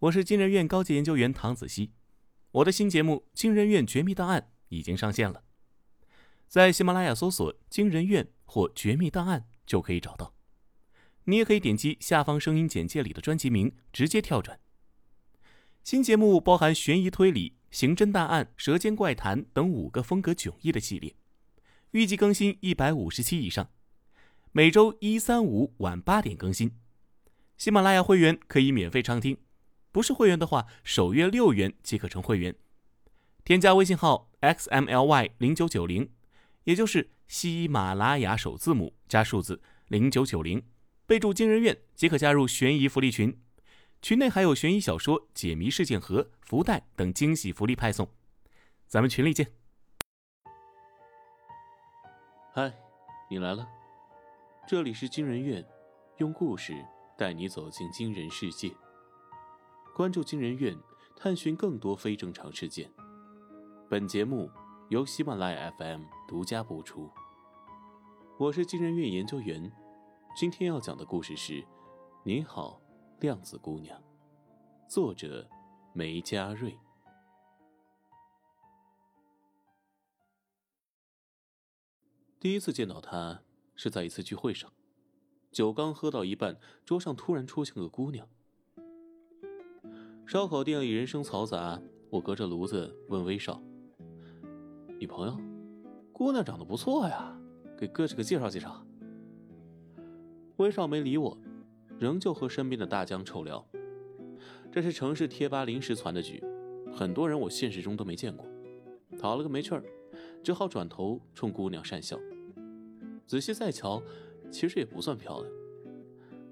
我是金人院高级研究员唐子熙，我的新节目《金人院绝密档案》已经上线了，在喜马拉雅搜索“金人院”或“绝密档案”就可以找到。你也可以点击下方声音简介里的专辑名，直接跳转。新节目包含悬疑推理、刑侦大案、舌尖怪谈等五个风格迥异的系列，预计更新一百五十期以上，每周一、三、五晚八点更新。喜马拉雅会员可以免费畅听。不是会员的话，首月六元即可成会员。添加微信号 xmly 零九九零，也就是喜马拉雅首字母加数字零九九零，备注“惊人院”即可加入悬疑福利群。群内还有悬疑小说、解谜事件盒、福袋等惊喜福利派送。咱们群里见。嗨，你来了，这里是惊人院，用故事带你走进惊人世界。关注惊人院，探寻更多非正常事件。本节目由喜马拉雅 FM 独家播出。我是惊人院研究员，今天要讲的故事是《你好，量子姑娘》，作者梅佳瑞。第一次见到她是在一次聚会上，酒刚喝到一半，桌上突然出现个姑娘。烧烤店里人声嘈杂，我隔着炉子问威少：“女朋友，姑娘长得不错呀，给哥几个介绍介绍。”威少没理我，仍旧和身边的大江臭聊。这是城市贴吧临时传的局，很多人我现实中都没见过，讨了个没趣儿，只好转头冲姑娘讪笑。仔细再瞧，其实也不算漂亮，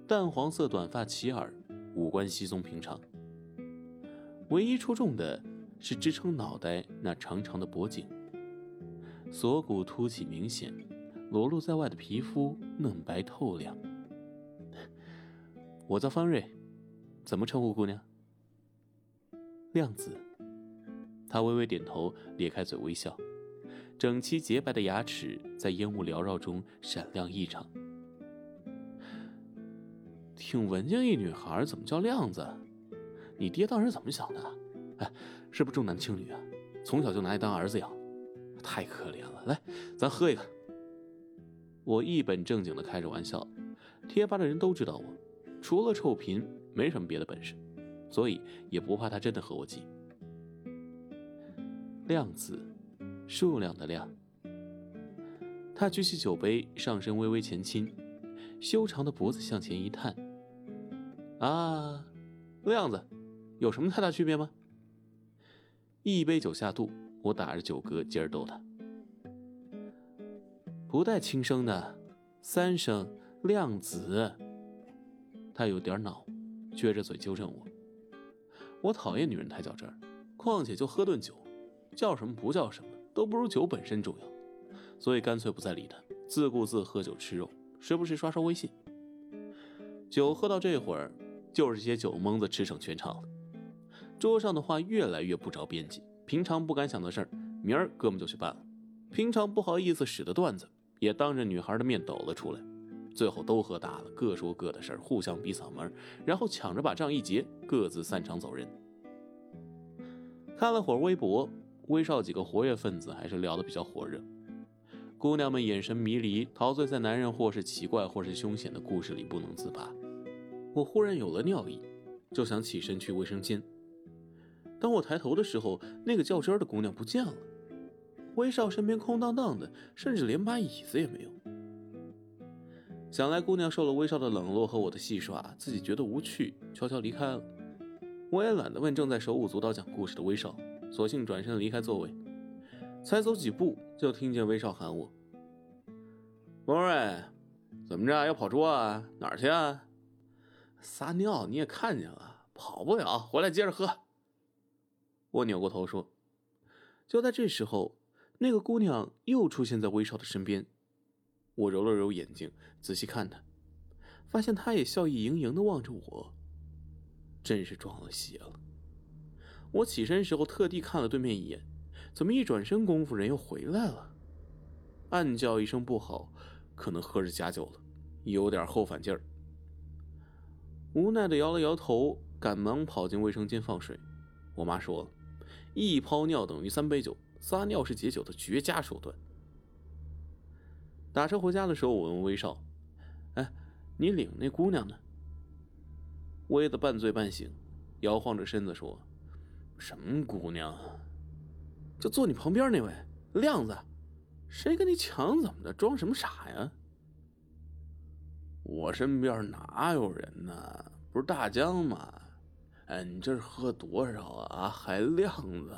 淡黄色短发齐耳，五官稀松平常。唯一出众的是支撑脑袋那长长的脖颈，锁骨凸起明显，裸露在外的皮肤嫩白透亮。我叫方瑞，怎么称呼姑娘？亮子。他微微点头，咧开嘴微笑，整齐洁白的牙齿在烟雾缭绕中闪亮异常。挺文静一女孩，怎么叫亮子？你爹当时怎么想的？哎，是不是重男轻女啊？从小就拿你当儿子养，太可怜了。来，咱喝一个。我一本正经的开着玩笑。贴吧的人都知道我，除了臭贫，没什么别的本事，所以也不怕他真的和我急。量子，数量的量。他举起酒杯，上身微微前倾，修长的脖子向前一探。啊，亮子。有什么太大区别吗？一杯酒下肚，我打着酒嗝接着逗他，不带轻声的，三声亮子。他有点恼，撅着嘴纠正我。我讨厌女人太较真儿，况且就喝顿酒，叫什么不叫什么，都不如酒本身重要，所以干脆不再理他，自顾自喝酒吃肉，时不时刷刷微信。酒喝到这会儿，就是些酒蒙子驰骋全场了。桌上的话越来越不着边际，平常不敢想的事儿，明儿哥们就去办了；平常不好意思使的段子，也当着女孩的面抖了出来。最后都喝大了，各说各的事儿，互相比嗓门，然后抢着把账一结，各自散场走人。看了会儿微博，威少几个活跃分子还是聊得比较火热。姑娘们眼神迷离，陶醉在男人或是奇怪或是凶险的故事里不能自拔。我忽然有了尿意，就想起身去卫生间。当我抬头的时候，那个较真的姑娘不见了。威少身边空荡荡的，甚至连把椅子也没有。想来姑娘受了威少的冷落和我的戏耍，自己觉得无趣，悄悄离开了。我也懒得问正在手舞足蹈讲故事的威少，索性转身离开座位。才走几步，就听见威少喊我：“王瑞，怎么着要跑桌啊？哪儿去啊？撒尿你也看见了，跑不了，回来接着喝。”我扭过头说：“就在这时候，那个姑娘又出现在威少的身边。我揉了揉眼睛，仔细看她，发现她也笑意盈盈的望着我。真是撞了邪了。我起身时候特地看了对面一眼，怎么一转身功夫人又回来了？暗叫一声不好，可能喝着假酒了，有点后反劲儿。无奈的摇了摇头，赶忙跑进卫生间放水。我妈说了，一泡尿等于三杯酒，撒尿是解酒的绝佳手段。打车回家的时候，我问威少：“哎，你领那姑娘呢？”威子半醉半醒，摇晃着身子说：“什么姑娘？就坐你旁边那位亮子，谁跟你抢怎么的？装什么傻呀？”我身边哪有人呢？不是大江吗？哎，你这是喝多少啊？还亮子？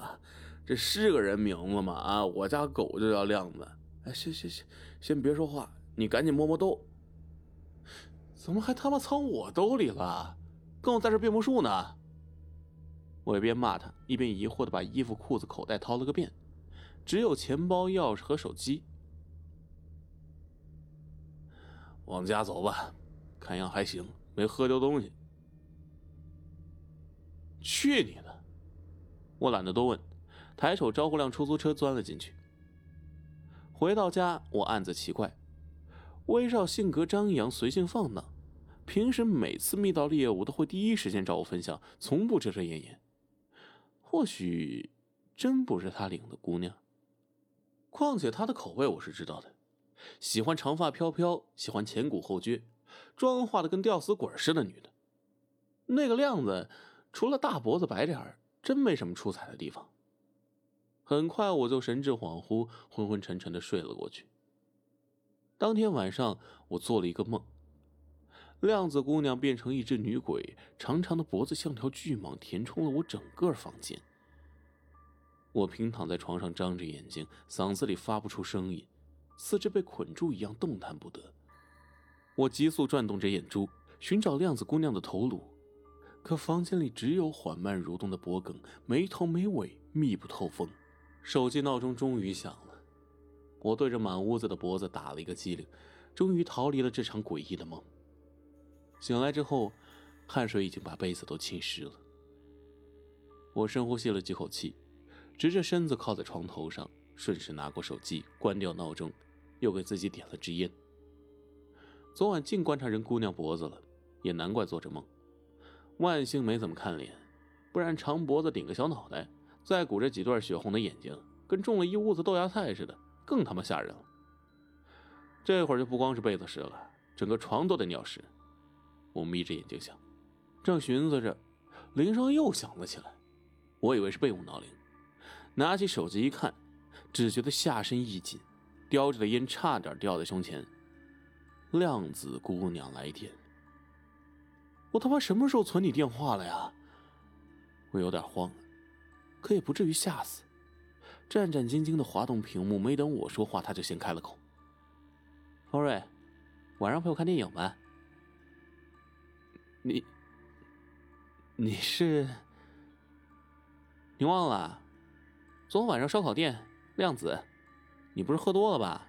这是个人名字吗？啊，我家狗就叫亮子。哎，行行行，先别说话，你赶紧摸摸兜。怎么还他妈藏我兜里了？跟我在这变魔术呢？我一边骂他，一边疑惑的把衣服裤子口袋掏了个遍，只有钱包、钥匙和手机。往家走吧，看样还行，没喝丢东西。去你的！我懒得多问，抬手招呼辆出租车钻了进去。回到家，我暗自奇怪，威少性格张扬，随性放荡，平时每次觅到猎物都会第一时间找我分享，从不遮遮掩掩。或许真不是他领的姑娘。况且他的口味我是知道的，喜欢长发飘飘，喜欢前鼓后撅，妆化的跟吊死鬼似的女的。那个亮子，除了大脖子白脸真没什么出彩的地方。很快我就神志恍惚、昏昏沉沉的睡了过去。当天晚上，我做了一个梦，亮子姑娘变成一只女鬼，长长的脖子像条巨蟒，填充了我整个房间。我平躺在床上，张着眼睛，嗓子里发不出声音，四肢被捆住一样动弹不得。我急速转动着眼珠，寻找亮子姑娘的头颅，可房间里只有缓慢蠕动的脖梗，没头没尾，密不透风。手机闹钟终于响了，我对着满屋子的脖子打了一个激灵，终于逃离了这场诡异的梦。醒来之后，汗水已经把被子都浸湿了。我深呼吸了几口气，直着身子靠在床头上，顺势拿过手机，关掉闹钟，又给自己点了支烟。昨晚净观察人姑娘脖子了，也难怪做着梦。万幸没怎么看脸，不然长脖子顶个小脑袋。再鼓着几对血红的眼睛，跟种了一屋子豆芽菜似的，更他妈吓人了。这会儿就不光是被子湿了，整个床都得尿湿。我眯着眼睛想，正寻思着，铃声又响了起来。我以为是备物闹铃，拿起手机一看，只觉得下身一紧，叼着的烟差点掉在胸前。量子姑娘来电，我他妈什么时候存你电话了呀？我有点慌。可也不至于吓死，战战兢兢的滑动屏幕，没等我说话，他就先开了口：“方瑞，晚上陪我看电影呗。”你，你是？你忘了？昨晚上烧烤店，亮子，你不是喝多了吧？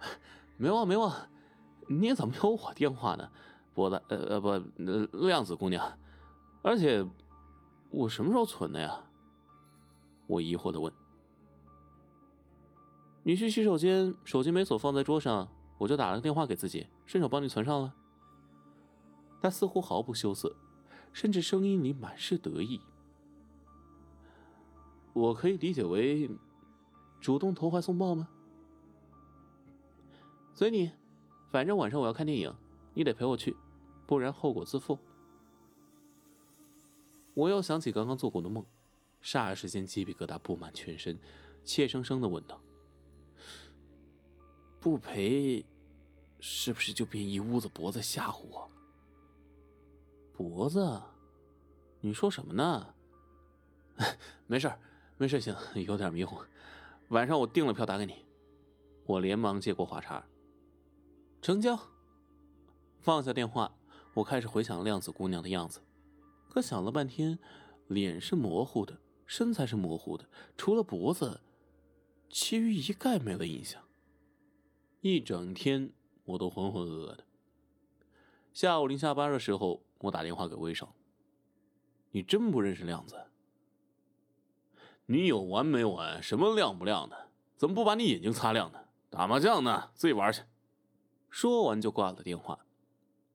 没忘没忘，你怎么有我电话呢？脖子，呃呃不，亮子姑娘，而且我什么时候存的呀？我疑惑的问：“你去洗手间，手机没锁放在桌上，我就打了个电话给自己，顺手帮你存上了。”他似乎毫不羞涩，甚至声音里满是得意。我可以理解为主动投怀送抱吗？随你，反正晚上我要看电影，你得陪我去，不然后果自负。我又想起刚刚做过的梦。霎时间，鸡皮疙瘩布满全身，怯生生的问道：“不陪，是不是就变一屋子脖子吓唬我？”脖子，你说什么呢？没事没事行，有点迷糊。晚上我订了票打给你。我连忙接过话茬：“成交。”放下电话，我开始回想亮子姑娘的样子，可想了半天，脸是模糊的。身材是模糊的，除了脖子，其余一概没了印象。一整天我都浑浑噩噩的。下午临下班的时候，我打电话给威少：“你真不认识亮子？你有完没完？什么亮不亮的？怎么不把你眼睛擦亮呢？打麻将呢，自己玩去。”说完就挂了电话。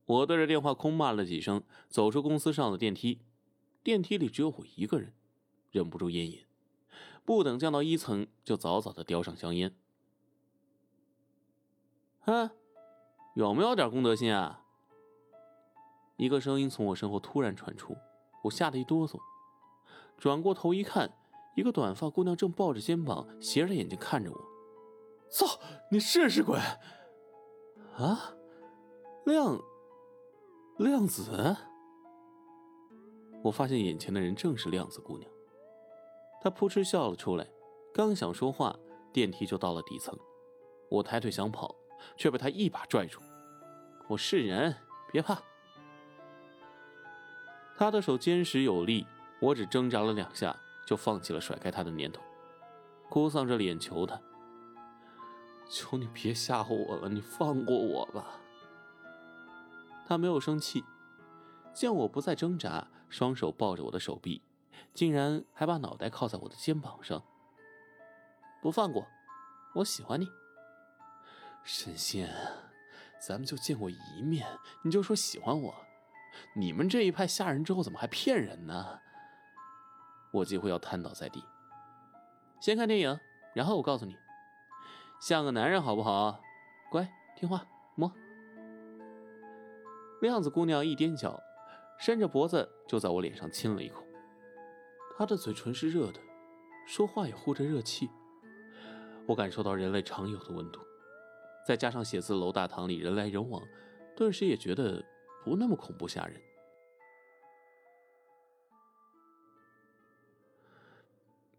我对着电话空骂了几声，走出公司，上了电梯。电梯里只有我一个人，忍不住烟瘾，不等降到一层，就早早的叼上香烟。哼，有没有点公德心啊？一个声音从我身后突然传出，我吓得一哆嗦，转过头一看，一个短发姑娘正抱着肩膀，斜着眼睛看着我。操，你试试鬼！啊，亮，量子。我发现眼前的人正是量子姑娘，她扑哧笑了出来，刚想说话，电梯就到了底层，我抬腿想跑，却被她一把拽住。我是人，别怕。他的手坚实有力，我只挣扎了两下，就放弃了甩开他的念头，哭丧着脸求他：“求你别吓唬我了，你放过我吧。”他没有生气，见我不再挣扎，双手抱着我的手臂，竟然还把脑袋靠在我的肩膀上。不放过，我喜欢你，神仙，咱们就见过一面，你就说喜欢我。你们这一派吓人之后怎么还骗人呢？我几乎要瘫倒在地。先看电影，然后我告诉你，像个男人好不好？乖，听话，摸。亮子姑娘一踮脚，伸着脖子就在我脸上亲了一口。她的嘴唇是热的，说话也呼着热气。我感受到人类常有的温度，再加上写字楼大堂里人来人往，顿时也觉得。不那么恐怖吓人。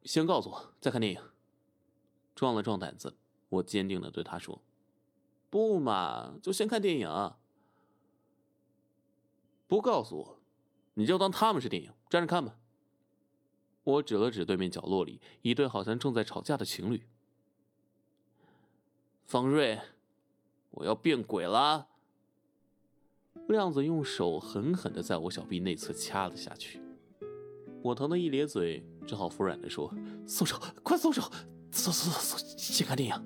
先告诉我，再看电影。壮了壮胆子，我坚定的对他说：“不嘛，就先看电影。不告诉我，你就当他们是电影，站着看吧。”我指了指对面角落里一对好像正在吵架的情侣。方瑞，我要变鬼了。亮子用手狠狠的在我小臂内侧掐了下去，我疼得一咧嘴，只好服软的说：“松手，快松手，松松松松，先看电影。”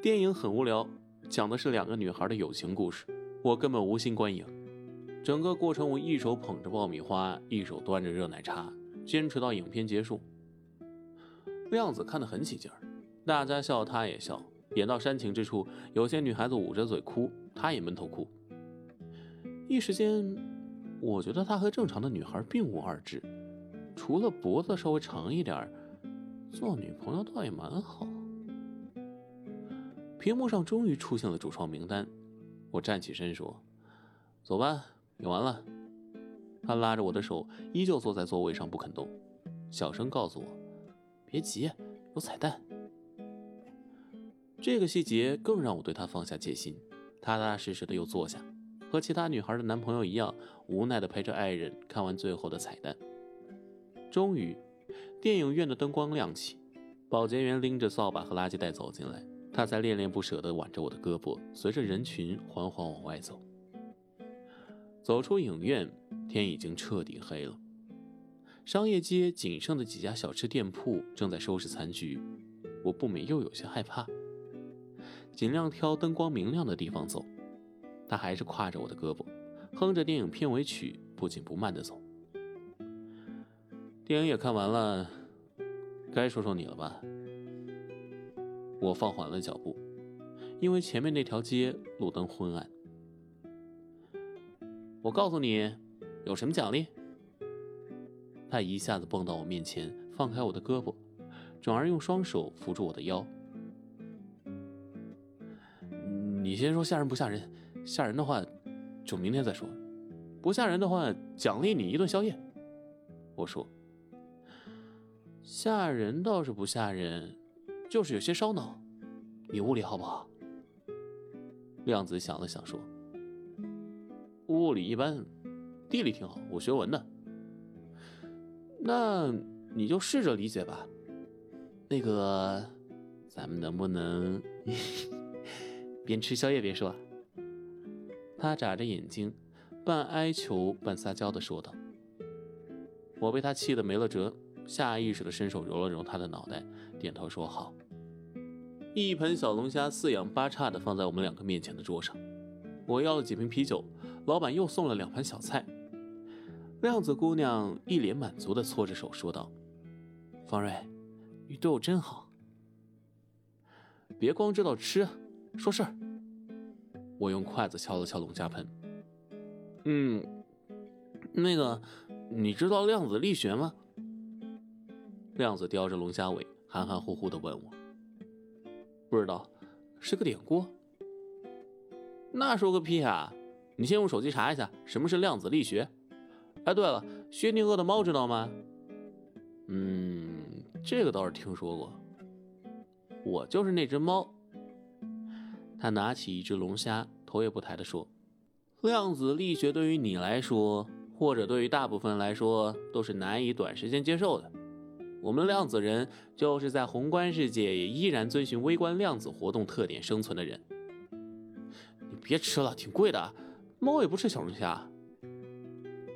电影很无聊，讲的是两个女孩的友情故事，我根本无心观影。整个过程我一手捧着爆米花，一手端着热奶茶，坚持到影片结束。亮子看得很起劲儿，大家笑，他也笑。演到煽情之处，有些女孩子捂着嘴哭，她也闷头哭。一时间，我觉得她和正常的女孩并无二致，除了脖子稍微长一点，做女朋友倒也蛮好。屏幕上终于出现了主创名单，我站起身说：“走吧，你完了。”他拉着我的手，依旧坐在座位上不肯动，小声告诉我：“别急，有彩蛋。”这个细节更让我对他放下戒心，踏踏实实的又坐下，和其他女孩的男朋友一样，无奈的陪着爱人看完最后的彩蛋。终于，电影院的灯光亮起，保洁员拎着扫把和垃圾袋走进来，他才恋恋不舍地挽着我的胳膊，随着人群缓缓往外走。走出影院，天已经彻底黑了，商业街仅剩的几家小吃店铺正在收拾残局，我不免又有些害怕。尽量挑灯光明亮的地方走，他还是挎着我的胳膊，哼着电影片尾曲，不紧不慢地走。电影也看完了，该说说你了吧？我放缓了脚步，因为前面那条街路灯昏暗。我告诉你，有什么奖励？他一下子蹦到我面前，放开我的胳膊，转而用双手扶住我的腰。你先说吓人不吓人？吓人的话，就明天再说；不吓人的话，奖励你一顿宵夜。我说，吓人倒是不吓人，就是有些烧脑。你物理好不好？量子想了想说：“物理一般，地理挺好，我学文的。那你就试着理解吧。那个，咱们能不能？”边吃宵夜边说，他眨着眼睛，半哀求半撒娇的说道。我被他气得没了辙，下意识的伸手揉了揉他的脑袋，点头说好。一盆小龙虾四仰八叉的放在我们两个面前的桌上，我要了几瓶啤酒，老板又送了两盘小菜。亮子姑娘一脸满足的搓着手说道：“方瑞，你对我真好。别光知道吃，说事儿。”我用筷子敲了敲龙虾盆。嗯，那个，你知道量子力学吗？量子叼着龙虾尾，含含糊糊的问我：“不知道，是个典故。”那说个屁啊！你先用手机查一下什么是量子力学。哎，对了，薛定谔的猫知道吗？嗯，这个倒是听说过。我就是那只猫。他拿起一只龙虾，头也不抬的说：“量子力学对于你来说，或者对于大部分来说，都是难以短时间接受的。”我们量子人就是在宏观世界也依然遵循微观量子活动特点生存的人。你别吃了，挺贵的。猫也不吃小龙虾。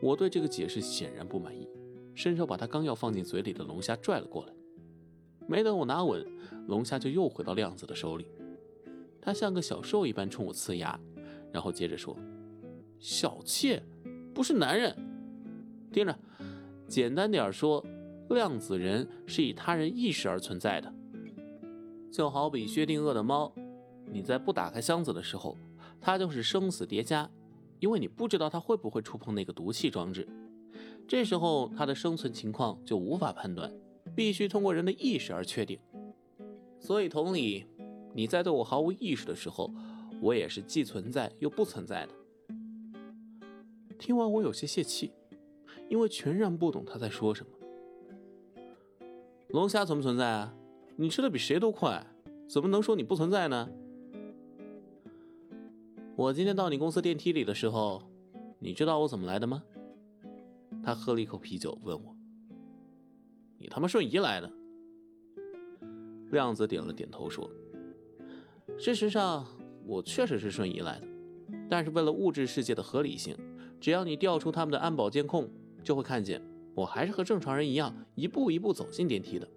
我对这个解释显然不满意，伸手把他刚要放进嘴里的龙虾拽了过来。没等我拿稳，龙虾就又回到量子的手里。他像个小兽一般冲我呲牙，然后接着说：“小妾不是男人。听着，简单点说。”量子人是以他人意识而存在的，就好比薛定谔的猫，你在不打开箱子的时候，它就是生死叠加，因为你不知道它会不会触碰那个毒气装置，这时候它的生存情况就无法判断，必须通过人的意识而确定。所以同理，你在对我毫无意识的时候，我也是既存在又不存在的。听完我有些泄气，因为全然不懂他在说什么。龙虾存不存在啊？你吃的比谁都快，怎么能说你不存在呢？我今天到你公司电梯里的时候，你知道我怎么来的吗？他喝了一口啤酒，问我：“你他妈瞬移来的？”亮子点了点头说：“事实上，我确实是瞬移来的，但是为了物质世界的合理性，只要你调出他们的安保监控，就会看见。”我还是和正常人一样，一步一步走进电梯的。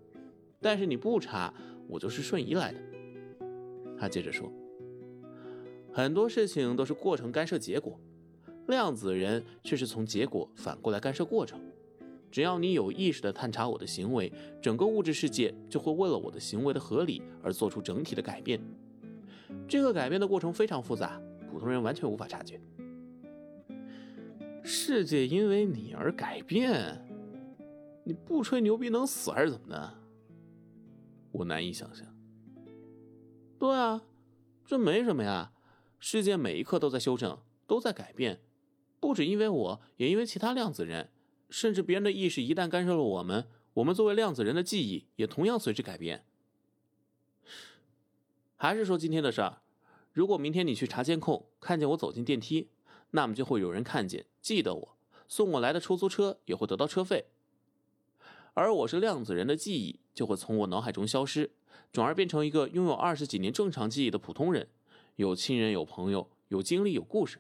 但是你不查，我就是瞬移来的。他接着说：“很多事情都是过程干涉结果，量子人却是从结果反过来干涉过程。只要你有意识地探查我的行为，整个物质世界就会为了我的行为的合理而做出整体的改变。这个改变的过程非常复杂，普通人完全无法察觉。世界因为你而改变。”你不吹牛逼能死还是怎么的？我难以想象。对啊，这没什么呀。世界每一刻都在修正，都在改变，不止因为我，也因为其他量子人，甚至别人的意识一旦干涉了我们，我们作为量子人的记忆也同样随之改变。还是说今天的事儿，如果明天你去查监控，看见我走进电梯，那么就会有人看见，记得我，送我来的出租车也会得到车费。而我是量子人的记忆就会从我脑海中消失，转而变成一个拥有二十几年正常记忆的普通人，有亲人，有朋友，有经历，有故事。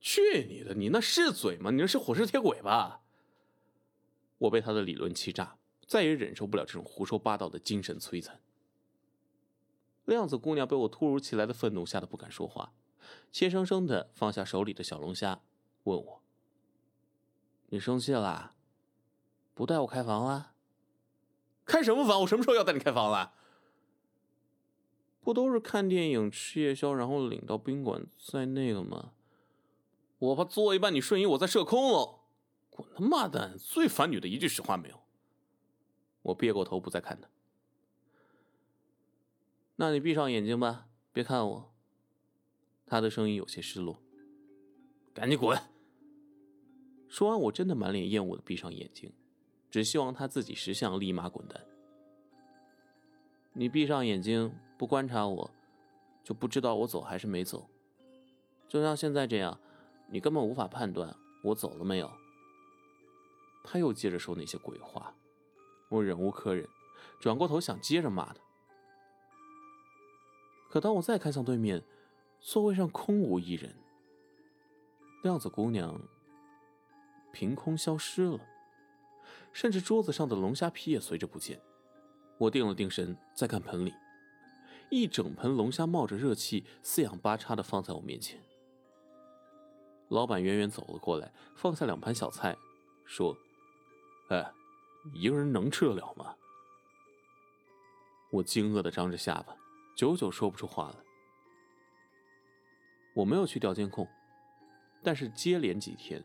去你的！你那是嘴吗？你那是火车铁轨吧？我被他的理论气炸，再也忍受不了这种胡说八道的精神摧残。量子姑娘被我突如其来的愤怒吓得不敢说话，怯生生的放下手里的小龙虾，问我：“你生气了？”不带我开房了？开什么房？我什么时候要带你开房了？不都是看电影、吃夜宵，然后领到宾馆再那个吗？我怕做一半你瞬移，我再射空喽！滚他妈蛋！最烦女的一句实话没有。我别过头不再看他。那你闭上眼睛吧，别看我。他的声音有些失落。赶紧滚！说完，我真的满脸厌恶的闭上眼睛。只希望他自己识相，立马滚蛋。你闭上眼睛，不观察我，就不知道我走还是没走。就像现在这样，你根本无法判断我走了没有。他又接着说那些鬼话，我忍无可忍，转过头想接着骂他。可当我再看向对面，座位上空无一人，量子姑娘凭空消失了。甚至桌子上的龙虾皮也随着不见。我定了定神，再看盆里，一整盆龙虾冒着热气，四仰八叉的放在我面前。老板远远走了过来，放下两盘小菜，说：“哎，一个人能吃得了吗？”我惊愕的张着下巴，久久说不出话来。我没有去调监控，但是接连几天，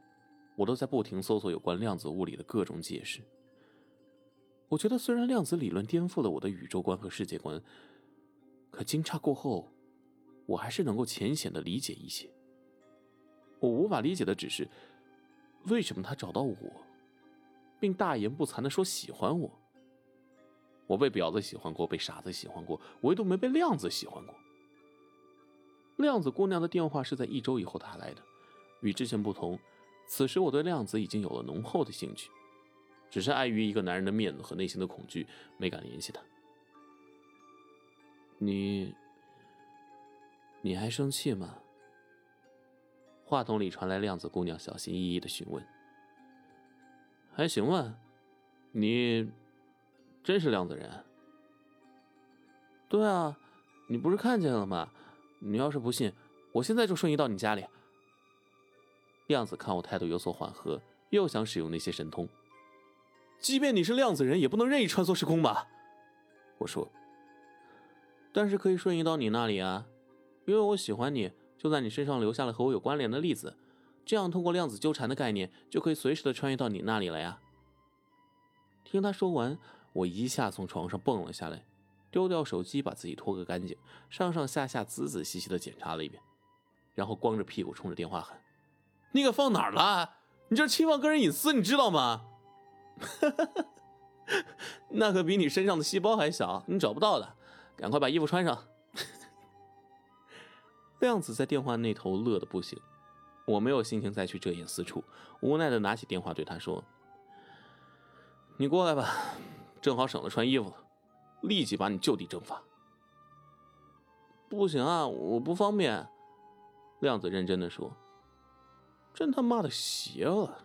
我都在不停搜索有关量子物理的各种解释。我觉得，虽然量子理论颠覆了我的宇宙观和世界观，可惊诧过后，我还是能够浅显的理解一些。我无法理解的只是，为什么他找到我，并大言不惭的说喜欢我。我被婊子喜欢过，被傻子喜欢过，唯独没被亮子喜欢过。亮子姑娘的电话是在一周以后打来的，与之前不同，此时我对亮子已经有了浓厚的兴趣，只是碍于一个男人的面子和内心的恐惧，没敢联系他。你，你还生气吗？话筒里传来亮子姑娘小心翼翼的询问。还行吧，你。真是亮子人。对啊，你不是看见了吗？你要是不信，我现在就瞬移到你家里。亮子看我态度有所缓和，又想使用那些神通。即便你是量子人，也不能任意穿梭时空吧？我说。但是可以瞬移到你那里啊，因为我喜欢你，就在你身上留下了和我有关联的粒子，这样通过量子纠缠的概念，就可以随时的穿越到你那里了呀。听他说完。我一下从床上蹦了下来，丢掉手机，把自己脱个干净，上上下下仔仔细细的检查了一遍，然后光着屁股冲着电话喊：“你给放哪儿了？你这侵犯个人隐私，你知道吗？” 那可比你身上的细胞还小，你找不到的。赶快把衣服穿上。亮子在电话那头乐得不行，我没有心情再去遮掩私处，无奈的拿起电话对他说：“你过来吧。”正好省得穿衣服了，立即把你就地正法。不行啊，我不方便。亮子认真的说：“真他妈的邪了！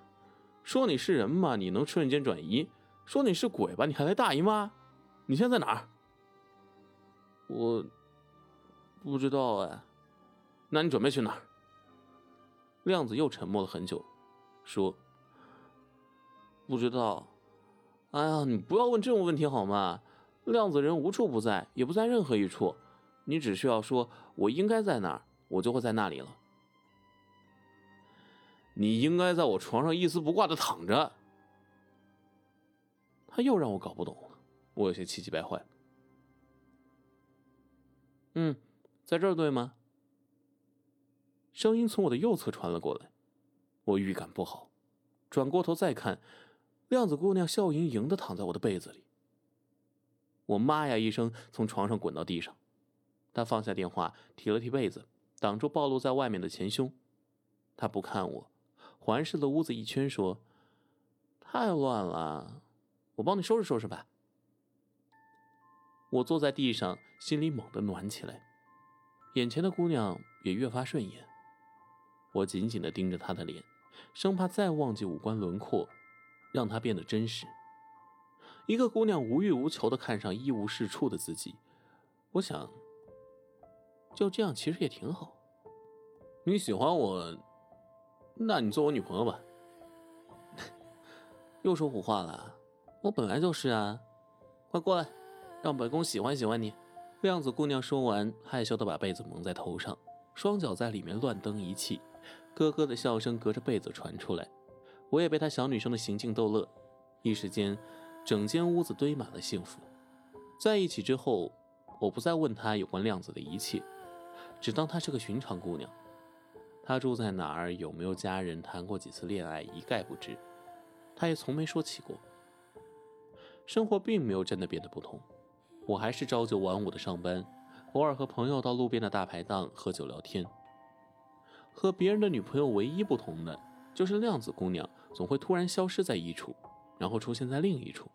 说你是人嘛，你能瞬间转移；说你是鬼吧，你还来大姨妈？你现在在哪儿？”我不知道哎。那你准备去哪儿？亮子又沉默了很久，说：“不知道。”哎呀，你不要问这种问题好吗？量子人无处不在，也不在任何一处。你只需要说“我应该在哪儿”，我就会在那里了。你应该在我床上一丝不挂的躺着。他又让我搞不懂了，我有些气急败坏。嗯，在这儿对吗？声音从我的右侧传了过来，我预感不好，转过头再看。亮子姑娘笑盈盈的躺在我的被子里，我妈呀一声从床上滚到地上，她放下电话，提了提被子，挡住暴露在外面的前胸。她不看我，环视了屋子一圈，说：“太乱了，我帮你收拾收拾吧。”我坐在地上，心里猛地暖起来，眼前的姑娘也越发顺眼。我紧紧的盯着她的脸，生怕再忘记五官轮廓。让她变得真实。一个姑娘无欲无求的看上一无是处的自己，我想，就这样其实也挺好。你喜欢我，那你做我女朋友吧。又说胡话了，我本来就是啊。快过来，让本宫喜欢喜欢你。亮子姑娘说完，害羞的把被子蒙在头上，双脚在里面乱蹬一气，咯咯的笑声隔着被子传出来。我也被她小女生的行径逗乐，一时间，整间屋子堆满了幸福。在一起之后，我不再问她有关亮子的一切，只当她是个寻常姑娘。他住在哪儿，有没有家人，谈过几次恋爱，一概不知。他也从没说起过。生活并没有真的变得不同，我还是朝九晚五的上班，偶尔和朋友到路边的大排档喝酒聊天。和别人的女朋友唯一不同的，就是亮子姑娘。总会突然消失在一处，然后出现在另一处，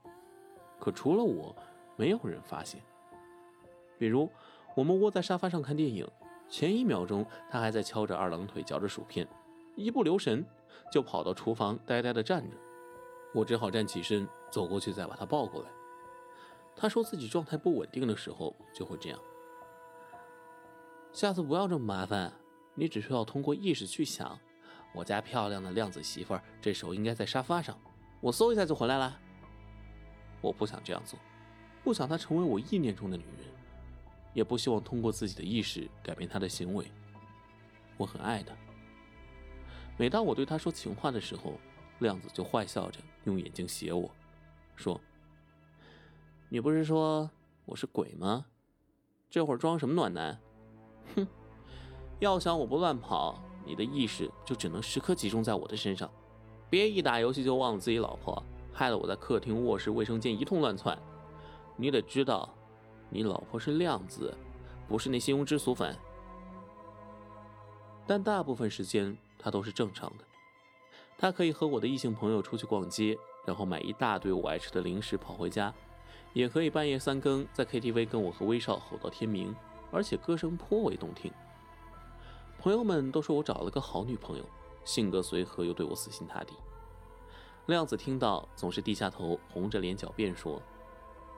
可除了我，没有人发现。比如，我们窝在沙发上看电影，前一秒钟他还在敲着二郎腿嚼着薯片，一不留神就跑到厨房呆呆地站着。我只好站起身走过去，再把他抱过来。他说自己状态不稳定的时候就会这样。下次不要这么麻烦，你只需要通过意识去想。我家漂亮的亮子媳妇儿这时候应该在沙发上，我搜一下就回来了。我不想这样做，不想她成为我意念中的女人，也不希望通过自己的意识改变他的行为。我很爱他。每当我对他说情话的时候，亮子就坏笑着用眼睛斜我，说：“你不是说我是鬼吗？这会儿装什么暖男？哼！要想我不乱跑，你的意识就只能时刻集中在我的身上，别一打游戏就忘了自己老婆。”害得我在客厅、卧室、卫生间一通乱窜。你得知道，你老婆是亮子，不是那些庸脂俗粉。但大部分时间她都是正常的。她可以和我的异性朋友出去逛街，然后买一大堆我爱吃的零食跑回家；也可以半夜三更在 KTV 跟我和威少吼到天明，而且歌声颇为动听。朋友们都说我找了个好女朋友，性格随和又对我死心塌地。亮子听到，总是低下头，红着脸狡辩说：“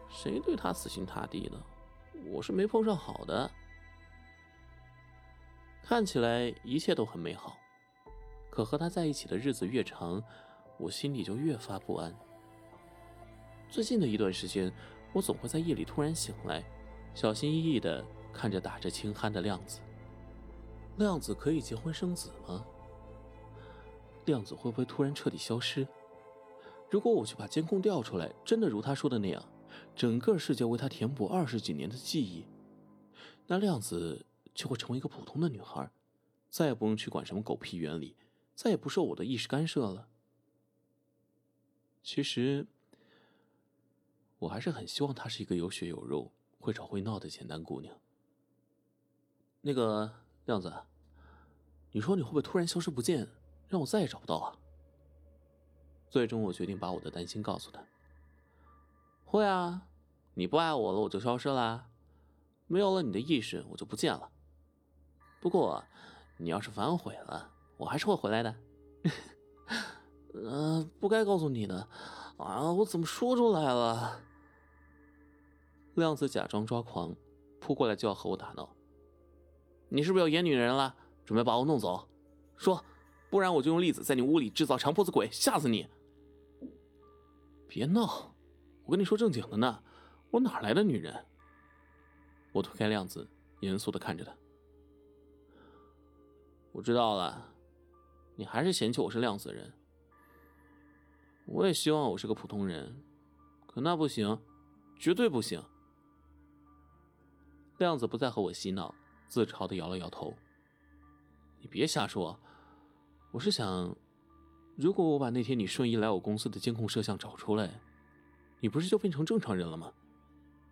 谁对他死心塌地的？我是没碰上好的。”看起来一切都很美好，可和他在一起的日子越长，我心里就越发不安。最近的一段时间，我总会在夜里突然醒来，小心翼翼的看着打着轻鼾的亮子。亮子可以结婚生子吗？亮子会不会突然彻底消失？如果我去把监控调出来，真的如他说的那样，整个世界为他填补二十几年的记忆，那亮子就会成为一个普通的女孩，再也不用去管什么狗屁原理，再也不受我的意识干涉了。其实，我还是很希望她是一个有血有肉、会吵会闹的简单姑娘。那个亮子，你说你会不会突然消失不见，让我再也找不到啊？最终，我决定把我的担心告诉他。会啊，你不爱我了，我就消失了，没有了你的意识，我就不见了。不过，你要是反悔了，我还是会回来的。嗯，不该告诉你的，啊，我怎么说出来了？亮子假装抓狂，扑过来就要和我打闹。你是不是要演女人了？准备把我弄走？说，不然我就用栗子在你屋里制造长脖子鬼，吓死你！别闹！我跟你说正经的呢，我哪来的女人？我推开亮子，严肃的看着他。我知道了，你还是嫌弃我是亮子的人。我也希望我是个普通人，可那不行，绝对不行。亮子不再和我嬉闹，自嘲的摇了摇头。你别瞎说，我是想。如果我把那天你瞬移来我公司的监控摄像找出来，你不是就变成正常人了吗？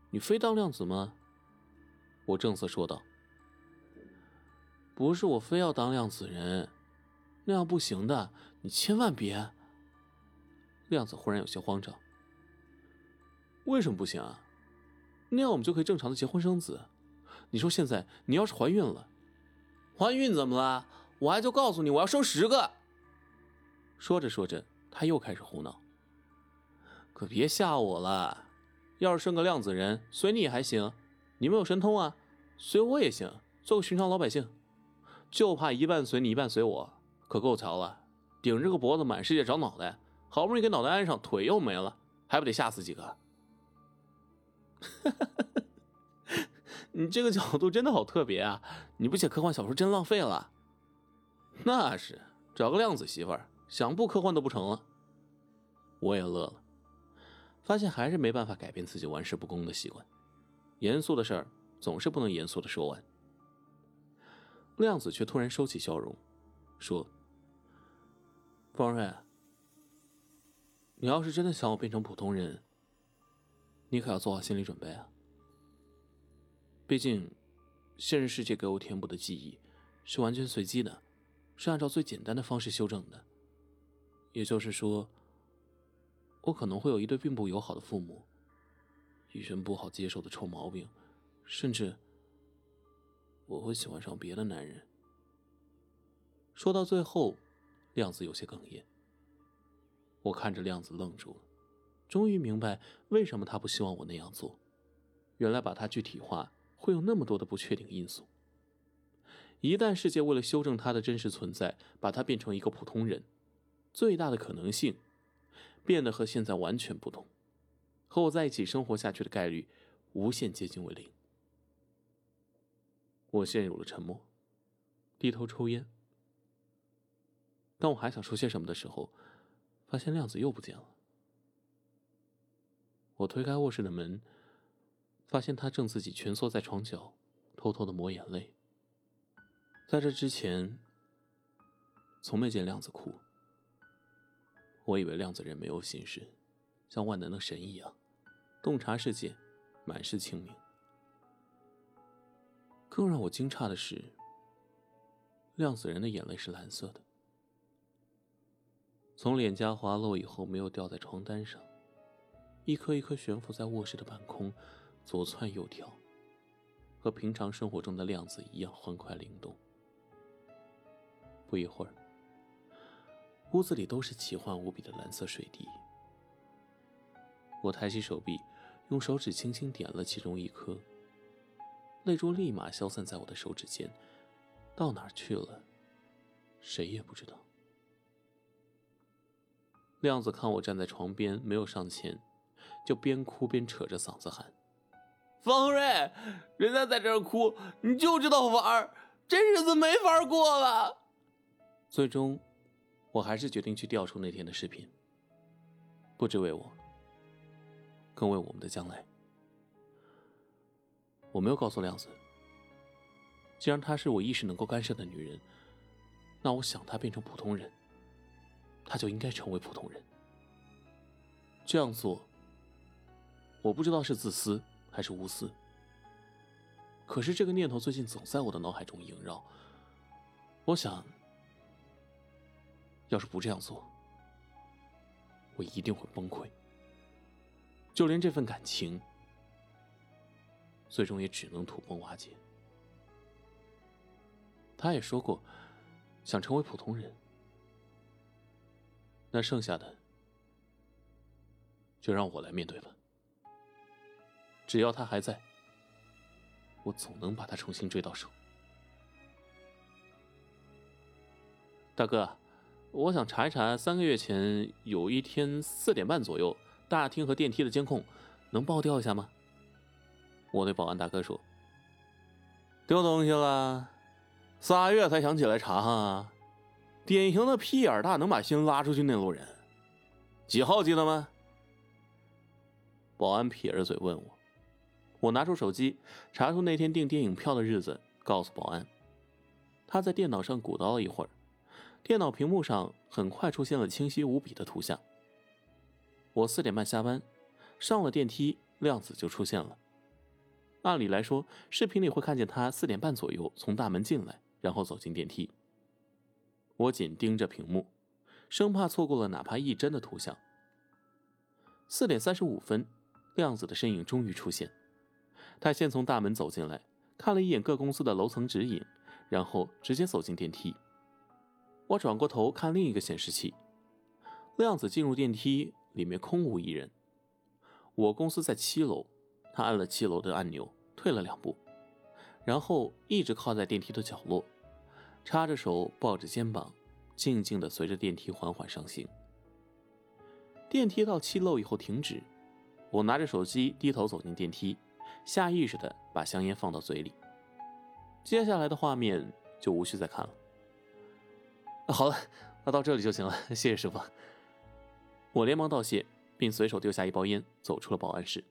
你非当量子吗？我正色说道。不是我非要当量子人，那样不行的，你千万别。量子忽然有些慌张。为什么不行啊？那样我们就可以正常的结婚生子。你说现在你要是怀孕了，怀孕怎么了？我还就告诉你，我要生十个。说着说着，他又开始胡闹。可别吓我了，要是生个量子人，随你也还行。你没有神通啊，随我也行，做个寻常老百姓。就怕一半随你，一半随我，可够瞧了。顶着个脖子满世界找脑袋，好不容易给脑袋安上，腿又没了，还不得吓死几个哈哈哈哈？你这个角度真的好特别啊！你不写科幻小说真浪费了。那是，找个量子媳妇儿。想不科幻都不成了，我也乐了，发现还是没办法改变自己玩世不恭的习惯。严肃的事儿总是不能严肃的说完。量子却突然收起笑容，说：“方瑞，你要是真的想我变成普通人，你可要做好心理准备啊。毕竟，现实世界给我填补的记忆是完全随机的，是按照最简单的方式修正的。”也就是说，我可能会有一对并不友好的父母，一身不好接受的臭毛病，甚至我会喜欢上别的男人。说到最后，亮子有些哽咽。我看着亮子愣住了，终于明白为什么他不希望我那样做。原来把他具体化会有那么多的不确定因素。一旦世界为了修正他的真实存在，把他变成一个普通人，最大的可能性，变得和现在完全不同，和我在一起生活下去的概率，无限接近为零。我陷入了沉默，低头抽烟。当我还想说些什么的时候，发现亮子又不见了。我推开卧室的门，发现他正自己蜷缩在床角，偷偷的抹眼泪。在这之前，从没见亮子哭。我以为量子人没有心事，像万能的神一样，洞察世界，满是清明。更让我惊诧的是，量子人的眼泪是蓝色的，从脸颊滑落以后没有掉在床单上，一颗一颗悬浮在卧室的半空，左窜右跳，和平常生活中的量子一样欢快灵动。不一会儿，屋子里都是奇幻无比的蓝色水滴。我抬起手臂，用手指轻轻点了其中一颗，泪珠立马消散在我的手指间，到哪儿去了，谁也不知道。亮子看我站在床边，没有上前，就边哭边扯着嗓子喊：“方瑞，人家在这儿哭，你就知道玩，这日子没法过了。”最终，我还是决定去调出那天的视频，不只为我，更为我们的将来。我没有告诉亮子，既然她是我一时能够干涉的女人，那我想她变成普通人，她就应该成为普通人。这样做，我不知道是自私还是无私，可是这个念头最近总在我的脑海中萦绕。我想。要是不这样做，我一定会崩溃。就连这份感情，最终也只能土崩瓦解。他也说过，想成为普通人。那剩下的，就让我来面对吧。只要他还在，我总能把他重新追到手。大哥。我想查一查，三个月前有一天四点半左右，大厅和电梯的监控，能帮我调一下吗？我对保安大哥说：“丢东西了，仨月才想起来查哈，典型的屁眼大能把心拉出去那路人。几号记得吗？”保安撇着嘴问我，我拿出手机查出那天订电影票的日子，告诉保安。他在电脑上鼓捣了一会儿。电脑屏幕上很快出现了清晰无比的图像。我四点半下班，上了电梯，亮子就出现了。按理来说，视频里会看见他四点半左右从大门进来，然后走进电梯。我紧盯着屏幕，生怕错过了哪怕一帧的图像。四点三十五分，亮子的身影终于出现。他先从大门走进来，看了一眼各公司的楼层指引，然后直接走进电梯。我转过头看另一个显示器，亮子进入电梯，里面空无一人。我公司在七楼，他按了七楼的按钮，退了两步，然后一直靠在电梯的角落，插着手抱着肩膀，静静的随着电梯缓缓上行。电梯到七楼以后停止，我拿着手机低头走进电梯，下意识的把香烟放到嘴里。接下来的画面就无需再看了。好了，那到这里就行了，谢谢师傅。我连忙道谢，并随手丢下一包烟，走出了保安室。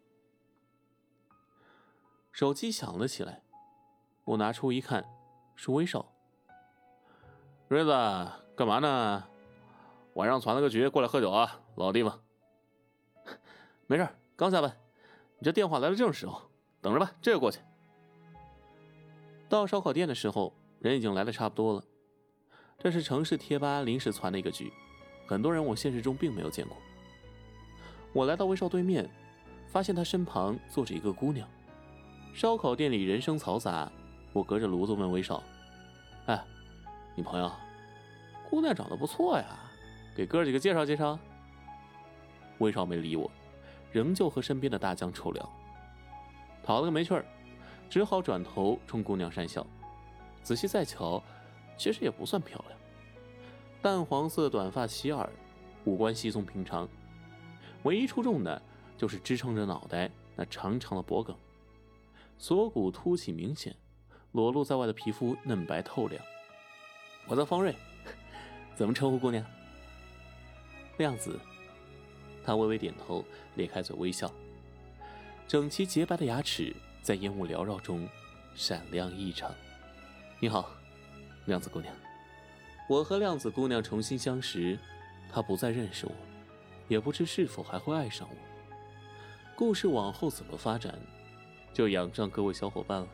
手机响了起来，我拿出一看，是威少。瑞子，干嘛呢？晚上攒了个局，过来喝酒啊，老地方。没事，刚下班。你这电话来的正是时候，等着吧，这就过去。到烧烤店的时候，人已经来的差不多了。这是城市贴吧临时攒的一个局，很多人我现实中并没有见过。我来到威少对面，发现他身旁坐着一个姑娘。烧烤店里人声嘈杂，我隔着炉子问威少：“哎，你朋友，姑娘长得不错呀，给哥几个介绍介绍。”威少没理我，仍旧和身边的大江臭聊，讨了个没趣儿，只好转头冲姑娘讪笑。仔细再瞧，其实也不算漂亮。淡黄色短发齐耳，五官稀松平常，唯一出众的就是支撑着脑袋那长长的脖梗，锁骨凸起明显，裸露在外的皮肤嫩白透亮。我叫方瑞，怎么称呼姑娘？亮子。他微微点头，咧开嘴微笑，整齐洁白的牙齿在烟雾缭绕中闪亮异常。你好，亮子姑娘。我和亮子姑娘重新相识，她不再认识我，也不知是否还会爱上我。故事往后怎么发展，就仰仗各位小伙伴了。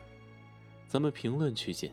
咱们评论区见。